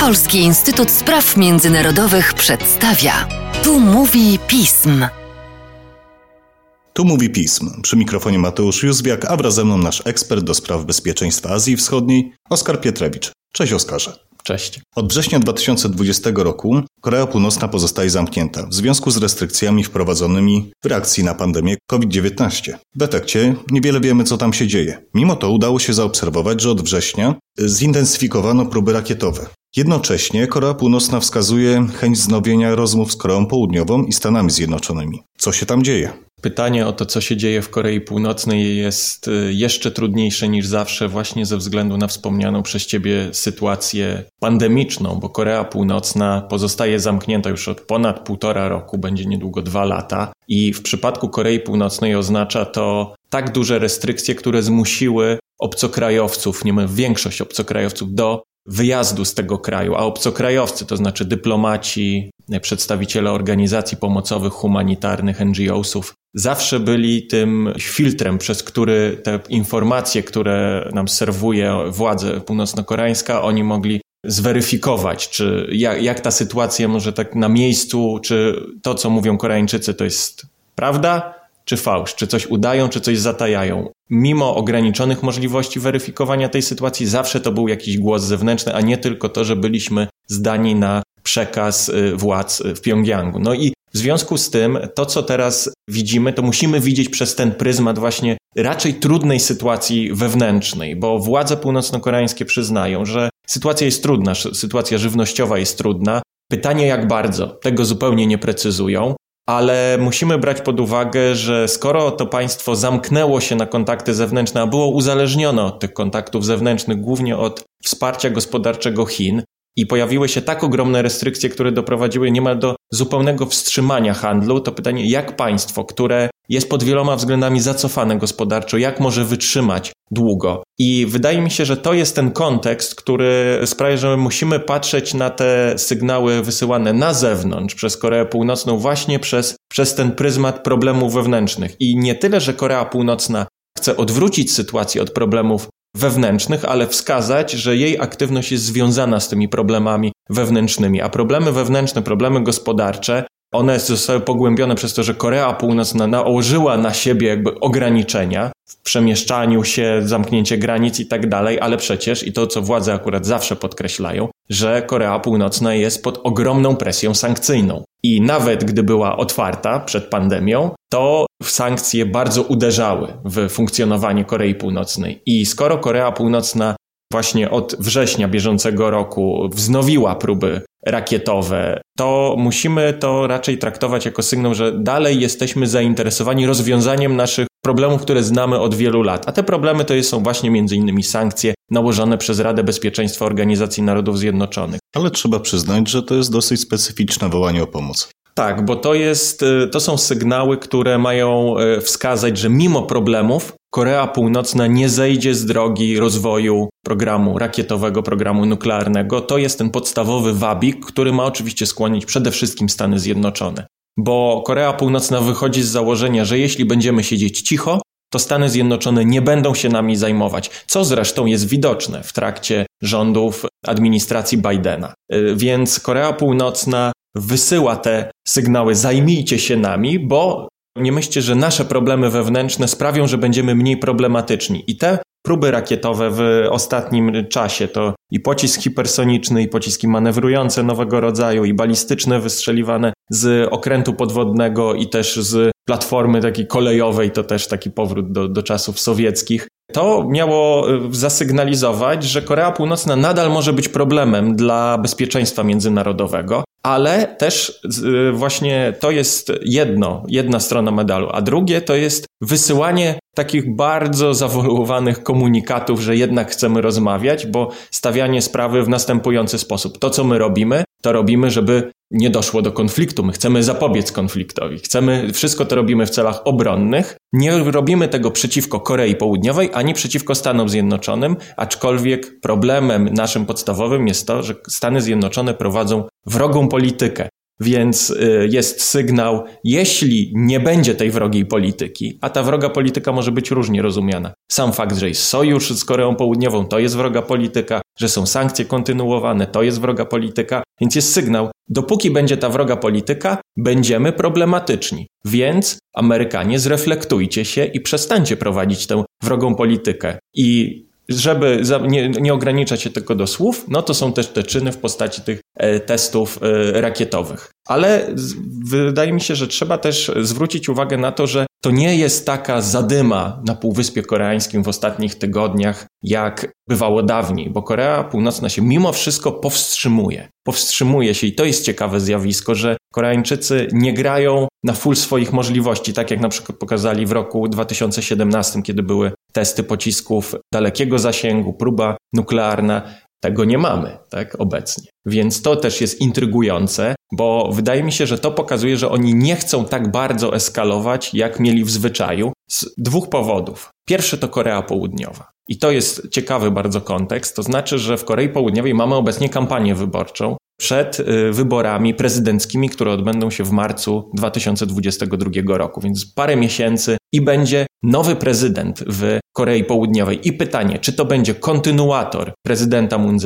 Polski Instytut Spraw Międzynarodowych przedstawia. Tu mówi pism. Tu mówi pism. Przy mikrofonie Mateusz Józwiak, a wraz ze mną nasz ekspert do spraw bezpieczeństwa Azji Wschodniej, Oskar Pietrewicz. Cześć Oskarze. Cześć. Od września 2020 roku Korea Północna pozostaje zamknięta w związku z restrykcjami wprowadzonymi w reakcji na pandemię COVID-19. W efekcie niewiele wiemy, co tam się dzieje. Mimo to udało się zaobserwować, że od września zintensyfikowano próby rakietowe. Jednocześnie Korea Północna wskazuje chęć wznowienia rozmów z Koreą Południową i Stanami Zjednoczonymi. Co się tam dzieje? Pytanie o to, co się dzieje w Korei Północnej, jest y, jeszcze trudniejsze niż zawsze, właśnie ze względu na wspomnianą przez Ciebie sytuację pandemiczną, bo Korea Północna pozostaje zamknięta już od ponad półtora roku, będzie niedługo dwa lata. I w przypadku Korei Północnej oznacza to tak duże restrykcje, które zmusiły obcokrajowców, nie większość obcokrajowców do wyjazdu z tego kraju, a obcokrajowcy, to znaczy dyplomaci, przedstawiciele organizacji pomocowych, humanitarnych, NGO-sów, zawsze byli tym filtrem, przez który te informacje, które nam serwuje władza północno-koreańska, oni mogli zweryfikować, czy jak, jak ta sytuacja może tak na miejscu, czy to, co mówią Koreańczycy, to jest prawda, czy fałsz, czy coś udają, czy coś zatajają. Mimo ograniczonych możliwości weryfikowania tej sytuacji, zawsze to był jakiś głos zewnętrzny, a nie tylko to, że byliśmy zdani na przekaz y, władz w Pjongjangu. No i w związku z tym, to co teraz widzimy, to musimy widzieć przez ten pryzmat właśnie raczej trudnej sytuacji wewnętrznej, bo władze północno-koreańskie przyznają, że sytuacja jest trudna, sytuacja żywnościowa jest trudna. Pytanie jak bardzo, tego zupełnie nie precyzują ale musimy brać pod uwagę, że skoro to państwo zamknęło się na kontakty zewnętrzne, a było uzależnione od tych kontaktów zewnętrznych, głównie od wsparcia gospodarczego Chin, i pojawiły się tak ogromne restrykcje, które doprowadziły niemal do zupełnego wstrzymania handlu, to pytanie, jak państwo, które jest pod wieloma względami zacofane gospodarczo, jak może wytrzymać długo? I wydaje mi się, że to jest ten kontekst, który sprawia, że musimy patrzeć na te sygnały wysyłane na zewnątrz przez Koreę Północną właśnie przez, przez ten pryzmat problemów wewnętrznych. I nie tyle, że Korea Północna chce odwrócić sytuację od problemów wewnętrznych, ale wskazać, że jej aktywność jest związana z tymi problemami wewnętrznymi. A problemy wewnętrzne, problemy gospodarcze, one zostały pogłębione przez to, że Korea Północna nałożyła na siebie jakby ograniczenia w przemieszczaniu się, zamknięcie granic i tak dalej, ale przecież, i to co władze akurat zawsze podkreślają, że Korea Północna jest pod ogromną presją sankcyjną. I nawet gdy była otwarta przed pandemią, to sankcje bardzo uderzały w funkcjonowanie Korei Północnej. I skoro Korea Północna właśnie od września bieżącego roku wznowiła próby rakietowe, to musimy to raczej traktować jako sygnał, że dalej jesteśmy zainteresowani rozwiązaniem naszych problemów, które znamy od wielu lat. A te problemy to są właśnie innymi sankcje nałożone przez Radę Bezpieczeństwa Organizacji Narodów Zjednoczonych. Ale trzeba przyznać, że to jest dosyć specyficzne wołanie o pomoc. Tak, bo to, jest, y, to są sygnały, które mają y, wskazać, że mimo problemów Korea Północna nie zejdzie z drogi rozwoju programu rakietowego, programu nuklearnego. To jest ten podstawowy wabik, który ma oczywiście skłonić przede wszystkim Stany Zjednoczone. Bo Korea Północna wychodzi z założenia, że jeśli będziemy siedzieć cicho, to Stany Zjednoczone nie będą się nami zajmować, co zresztą jest widoczne w trakcie rządów administracji Bidena. Y, więc Korea Północna wysyła te sygnały: zajmijcie się nami, bo nie myślcie, że nasze problemy wewnętrzne sprawią, że będziemy mniej problematyczni. I te próby rakietowe w ostatnim czasie to i pocisk hipersoniczny, i pociski manewrujące nowego rodzaju, i balistyczne wystrzeliwane z okrętu podwodnego, i też z platformy takiej kolejowej, to też taki powrót do, do czasów sowieckich. To miało y, zasygnalizować, że Korea Północna nadal może być problemem dla bezpieczeństwa międzynarodowego, ale też y, właśnie to jest jedno, jedna strona medalu, a drugie to jest wysyłanie takich bardzo zawoluowanych komunikatów, że jednak chcemy rozmawiać, bo stawianie sprawy w następujący sposób. To, co my robimy, to robimy, żeby nie doszło do konfliktu. My chcemy zapobiec konfliktowi. Chcemy, wszystko to robimy w celach obronnych. Nie robimy tego przeciwko Korei Południowej ani przeciwko Stanom Zjednoczonym, aczkolwiek problemem naszym podstawowym jest to, że Stany Zjednoczone prowadzą wrogą politykę Więc y, jest sygnał, jeśli nie będzie tej wrogiej polityki, a ta wroga polityka może być różnie rozumiana. Sam fakt, że jest sojusz z Koreą Południową, to jest wroga polityka, że są sankcje kontynuowane, to jest wroga polityka, więc jest sygnał, dopóki będzie ta wroga polityka, będziemy problematyczni. Więc Amerykanie zreflektujcie się i przestańcie prowadzić tę wrogą politykę. I żeby nie, nie, ograniczać się tylko do słów, no to są też te czyny w postaci tych e, testów e, rakietowych. Ale wydaje mi się, że trzeba też zwrócić uwagę na to, że to nie jest taka zadyma na Półwyspie Koreańskim w ostatnich tygodniach, jak bywało dawniej, bo Korea Północna się mimo wszystko powstrzymuje. Powstrzymuje się i to jest ciekawe zjawisko, że Koreańczycy nie grają na full swoich możliwości, tak jak na przykład pokazali w roku 2017, kiedy były testy pocisków dalekiego zasięgu, próba nuklearna. Tego nie mamy, tak, obecnie. Więc to też jest intrygujące, bo wydaje mi się, że to pokazuje, że oni nie chcą tak bardzo eskalować, jak mieli w zwyczaju, z dwóch powodów. Pierwszy to Korea Południowa. I to jest ciekawy bardzo kontekst. To znaczy, że w Korei Południowej mamy obecnie kampanię wyborczą przed y, wyborami prezydenckimi, które odbędą się w marcu 2022 roku. Więc parę miesięcy i będzie nowy prezydent w Korei Południowej. I pytanie, czy to będzie kontynuator prezydenta Moon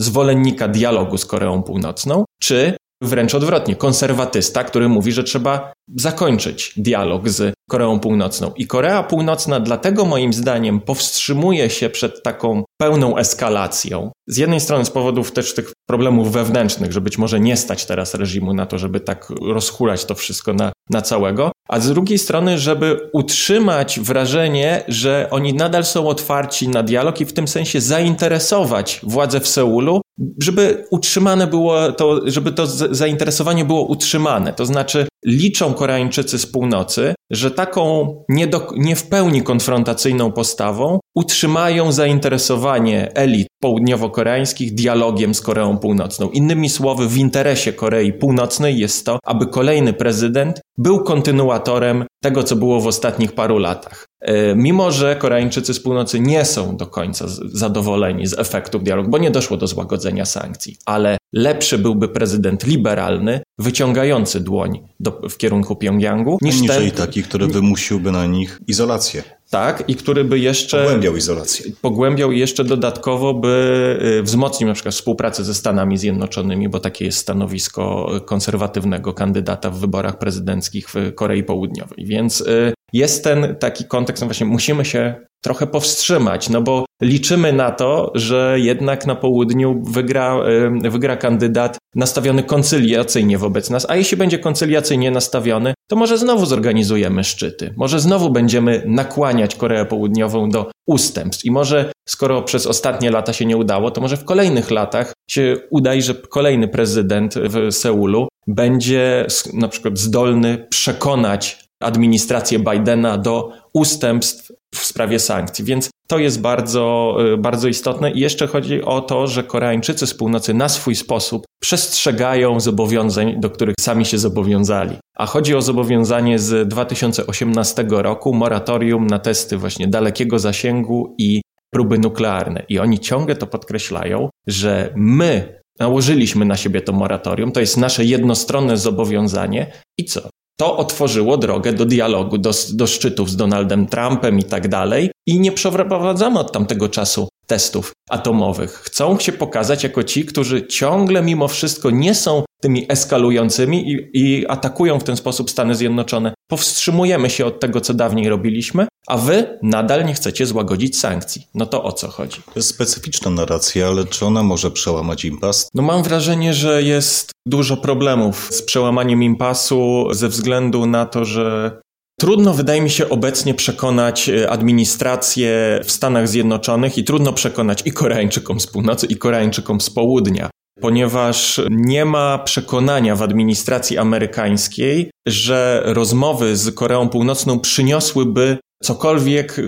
zwolennika dialogu z Koreą Północną, czy wręcz odwrotnie, konserwatysta, który mówi, że trzeba zakończyć dialog z Koreą Północną. I Korea Północna dlatego moim zdaniem powstrzymuje się przed taką pełną eskalacją. Z jednej strony z powodów też tych problemów wewnętrznych, że być może nie stać teraz reżimu na to, żeby tak rozchulać to wszystko na, na całego, a z drugiej strony, żeby utrzymać wrażenie, że oni nadal są otwarci na dialog i w tym sensie zainteresować władze w Seulu, żeby utrzymane było to, żeby to zainteresowanie było utrzymane. To znaczy, liczą Koreańczycy z północy, że taką nie, do, nie w pełni konfrontacyjną postawą utrzymają zainteresowanie elit południowo-koreańskich dialogiem z Koreą Północną. Innymi słowy, w interesie Korei Północnej jest to, aby kolejny prezydent był kontynuatorem tego, co było w ostatnich paru latach. E, mimo, że Koreańczycy z północy nie są do końca zadowoleni z efektów dialogu, bo nie doszło do złagodzenia sankcji, ale lepszy byłby prezydent liberalny, wyciągający dłoń do, w kierunku Pjongjangu, niż ten taki, który wymusiłby na nich izolację. Tak, i który by jeszcze. Pogłębiał izolację. Pogłębiał i jeszcze dodatkowo by y, wzmocnił na przykład współpracę ze Stanami Zjednoczonymi, bo takie jest stanowisko konserwatywnego kandydata w wyborach prezydenckich w Korei Południowej. Więc y, jest ten taki kontekst, no właśnie musimy się trochę powstrzymać, no bo liczymy na to, że jednak na południu wygra, wygra kandydat nastawiony koncyliacyjnie wobec nas, a jeśli będzie koncyliacyjnie nastawiony, to może znowu zorganizujemy szczyty, może znowu będziemy nakłaniać Koreę Południową do ustępstw. I może skoro przez ostatnie lata się nie udało, to może w kolejnych latach się uda i że kolejny prezydent w Seulu będzie na przykład zdolny przekonać administrację Bidena do ustępstw w sprawie sankcji. Więc to jest bardzo, y, bardzo istotne. I jeszcze chodzi o to, że Koreańczycy z północy na swój sposób przestrzegają zobowiązań, do których sami się zobowiązali. A chodzi o zobowiązanie z 2018 roku, moratorium na testy właśnie dalekiego zasięgu i próby nuklearne. I oni ciągle to podkreślają, że my nałożyliśmy na siebie to moratorium, to jest nasze jednostronne zobowiązanie i co? To otworzyło drogę do dialogu, do, do szczytów z Donaldem Trumpem i tak dalej. I nie przeprowadzamy od tamtego czasu testów atomowych. Chcą się pokazać jako ci, którzy ciągle mimo wszystko nie są tymi eskalującymi i, i, atakują w ten sposób Stany Zjednoczone. Powstrzymujemy się od tego, co dawniej robiliśmy, a wy nadal nie chcecie złagodzić sankcji. No to o co chodzi? To jest specyficzna narracja, ale czy ona może przełamać impas? No mam wrażenie, że jest dużo problemów z przełamaniem impasu ze względu na to, że Trudno, wydaje mi się, obecnie przekonać e, administrację w Stanach Zjednoczonych i trudno przekonać i Koreańczykom z północy, i Koreańczykom z południa, ponieważ nie ma przekonania w administracji amerykańskiej, że rozmowy z Koreą Północną przyniosłyby cokolwiek y,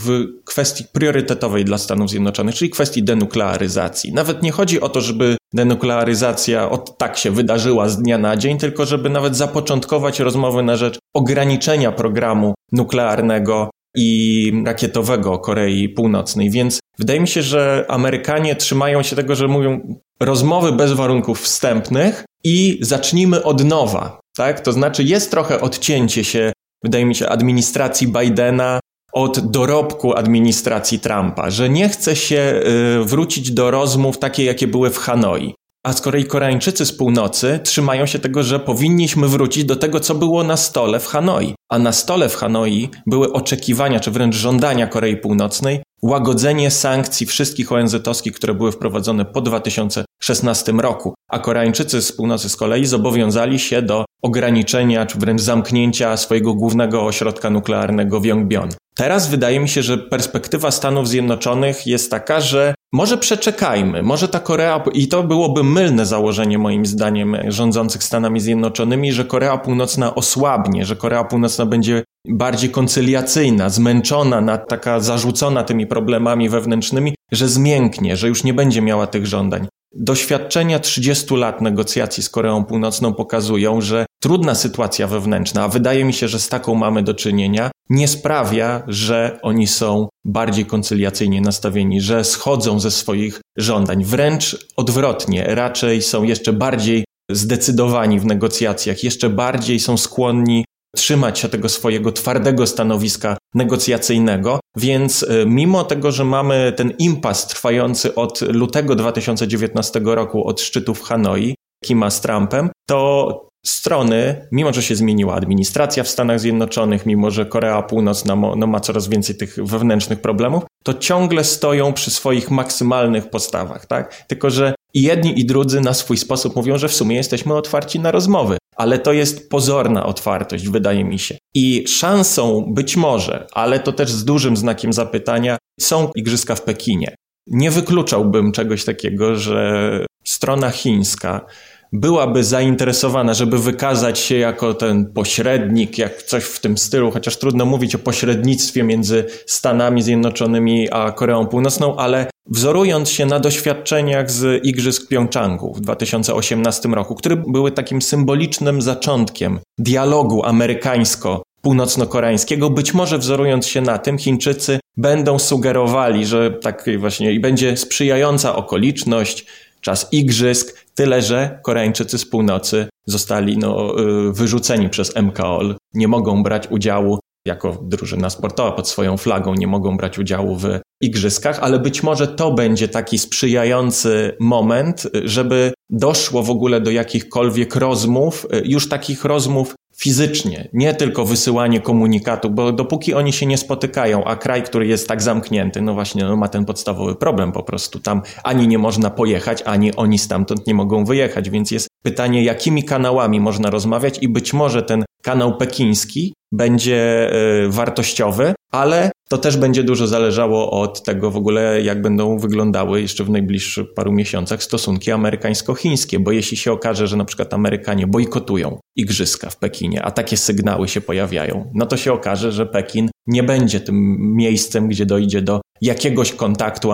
w kwestii priorytetowej dla Stanów Zjednoczonych, czyli kwestii denuklearyzacji. Nawet nie chodzi o to, żeby denuklearyzacja od tak się wydarzyła z dnia na dzień, tylko żeby nawet zapoczątkować rozmowy na rzecz ograniczenia programu nuklearnego i rakietowego Korei Północnej. Więc wydaje mi się, że Amerykanie trzymają się tego, że mówią, rozmowy bez warunków wstępnych i zacznijmy od nowa. Tak? To znaczy, jest trochę odcięcie się, wydaje mi się, administracji Bidena od dorobku administracji Trumpa, że nie chce się y, wrócić do rozmów takie, jakie były w Hanoi. A z kolei Koreańczycy z północy trzymają się tego, że powinniśmy wrócić do tego, co było na stole w Hanoi. A na stole w Hanoi były oczekiwania, czy wręcz żądania Korei Północnej łagodzenie sankcji wszystkich ONZ-owskich, które były wprowadzone po 2016 roku, a Koreańczycy z północy z kolei zobowiązali się do ograniczenia czy wręcz zamknięcia swojego głównego ośrodka nuklearnego w Yongbyon. Teraz wydaje mi się, że perspektywa Stanów Zjednoczonych jest taka, że może przeczekajmy, może ta Korea, i to byłoby mylne założenie moim zdaniem rządzących Stanami Zjednoczonymi, że Korea Północna osłabnie, że Korea Północna będzie bardziej koncyliacyjna, zmęczona, taka zarzucona tymi problemami wewnętrznymi, że zmięknie, że już nie będzie miała tych żądań. Doświadczenia 30 lat negocjacji z Koreą Północną pokazują, że trudna sytuacja wewnętrzna, a wydaje mi się, że z taką mamy do czynienia, nie sprawia, że oni są bardziej koncyliacyjnie nastawieni, że schodzą ze swoich żądań. Wręcz odwrotnie, raczej są jeszcze bardziej zdecydowani w negocjacjach, jeszcze bardziej są skłonni trzymać się tego swojego twardego stanowiska negocjacyjnego, więc e, mimo tego, że mamy ten impas trwający od lutego 2019 roku, od szczytu w Hanoi, Kima z Trumpem, to strony, mimo że się zmieniła administracja w Stanach Zjednoczonych, mimo że Korea Północna no, ma coraz więcej tych wewnętrznych problemów, to ciągle stoją przy swoich maksymalnych postawach, tak? Tylko, że i jedni i drudzy na swój sposób mówią, że w sumie jesteśmy otwarci na rozmowy, ale to jest pozorna otwartość, wydaje mi się. I szansą być może, ale to też z dużym znakiem zapytania, są igrzyska w Pekinie. Nie wykluczałbym czegoś takiego, że strona chińska byłaby zainteresowana, żeby wykazać się jako ten pośrednik, jak coś w tym stylu, chociaż trudno mówić o pośrednictwie między Stanami Zjednoczonymi a Koreą Północną, ale wzorując się na doświadczeniach z Igrzysk Pjongczangu w 2018 roku, które były takim symbolicznym zaczątkiem dialogu amerykańsko północno-koreańskiego. Być może wzorując się na tym, Chińczycy będą sugerowali, że tak właśnie i będzie sprzyjająca okoliczność, czas igrzysk, tyle że Koreańczycy z północy zostali no, y, wyrzuceni przez MKOL, nie mogą brać udziału jako drużyna sportowa pod swoją flagą, nie mogą brać udziału w igrzyskach, ale być może to będzie taki sprzyjający moment, żeby doszło w ogóle do jakichkolwiek rozmów, już takich rozmów fizycznie, nie tylko wysyłanie komunikatu, bo dopóki oni się nie spotykają, a kraj, który jest tak zamknięty, no właśnie no ma ten podstawowy problem po prostu. Tam ani nie można pojechać, ani oni stamtąd nie mogą wyjechać, więc jest pytanie, jakimi kanałami można rozmawiać i być może ten kanał pekiński będzie y, wartościowy, ale to też będzie dużo zależało od tego w ogóle, jak będą wyglądały jeszcze w najbliższych paru miesiącach stosunki amerykańsko-chińskie, bo jeśli się okaże, że na przykład Amerykanie bojkotują igrzyska w Pekinie, a takie sygnały się pojawiają, no to się okaże, że Pekin nie będzie tym miejscem, gdzie dojdzie do jakiegoś kontaktu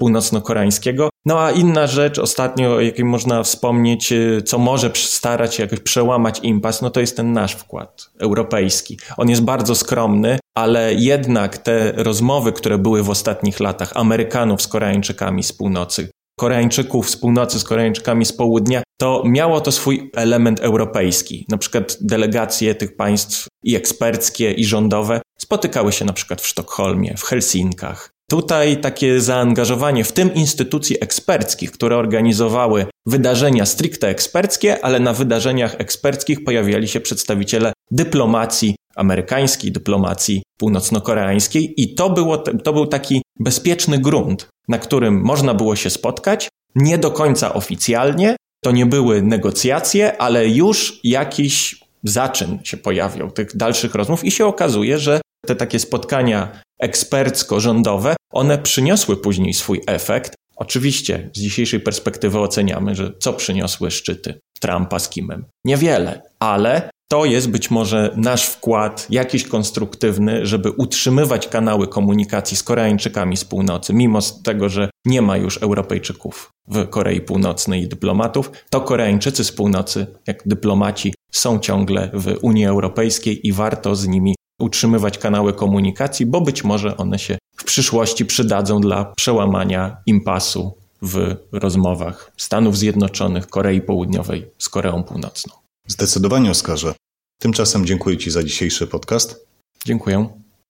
amerykańsko-północno-koreańskiego. No a inna rzecz ostatnio, o jakiej można wspomnieć, y, co może starać się jakoś przełamać impas, no to jest ten nasz wkład europejski. On jest bardzo skromny, ale jednak te rozmowy, które były w ostatnich latach Amerykanów z Koreańczykami z północy, Koreańczyków z północy z Koreańczykami z południa, to miało to swój element europejski. Na przykład delegacje tych państw i eksperckie, i rządowe spotykały się na przykład w Sztokholmie, w Helsinkach. Tutaj takie zaangażowanie w tym instytucji eksperckich, które organizowały wydarzenia stricte eksperckie, ale na wydarzeniach eksperckich pojawiali się przedstawiciele dyplomacji amerykańskiej, dyplomacji północno-koreańskiej i to, było, to był taki bezpieczny grunt, na którym można było się spotkać, nie do końca oficjalnie, to nie były negocjacje, ale już jakiś zaczyn się pojawiał tych dalszych rozmów i się okazuje, że te takie spotkania ekspercko-rządowe, one przyniosły później swój efekt. Oczywiście z dzisiejszej perspektywy oceniamy, że co przyniosły szczyty Trumpa z Kimem? Niewiele, ale to jest być może nasz wkład, jakiś konstruktywny, żeby utrzymywać kanały komunikacji z Koreańczykami z północy, mimo tego, że nie ma już Europejczyków w Korei Północnej i dyplomatów, to Koreańczycy z północy, jak dyplomaci, są ciągle w Unii Europejskiej i warto z nimi utrzymywać kanały komunikacji, bo być może one się w przyszłości przydadzą dla przełamania impasu w rozmowach Stanów Zjednoczonych, Korei Południowej z Koreą Północną. Zdecydowanie, Oskarze. Tymczasem dziękuję Ci za dzisiejszy podcast. Dziękuję.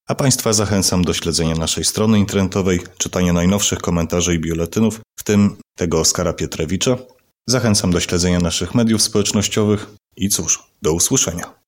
A Państwa zachęcam do śledzenia naszej strony internetowej, czytania najnowszych komentarzy i biuletynów, w tym tego Oskara Pietrewicza. Zachęcam do śledzenia naszych mediów społecznościowych i cóż, do usłyszenia.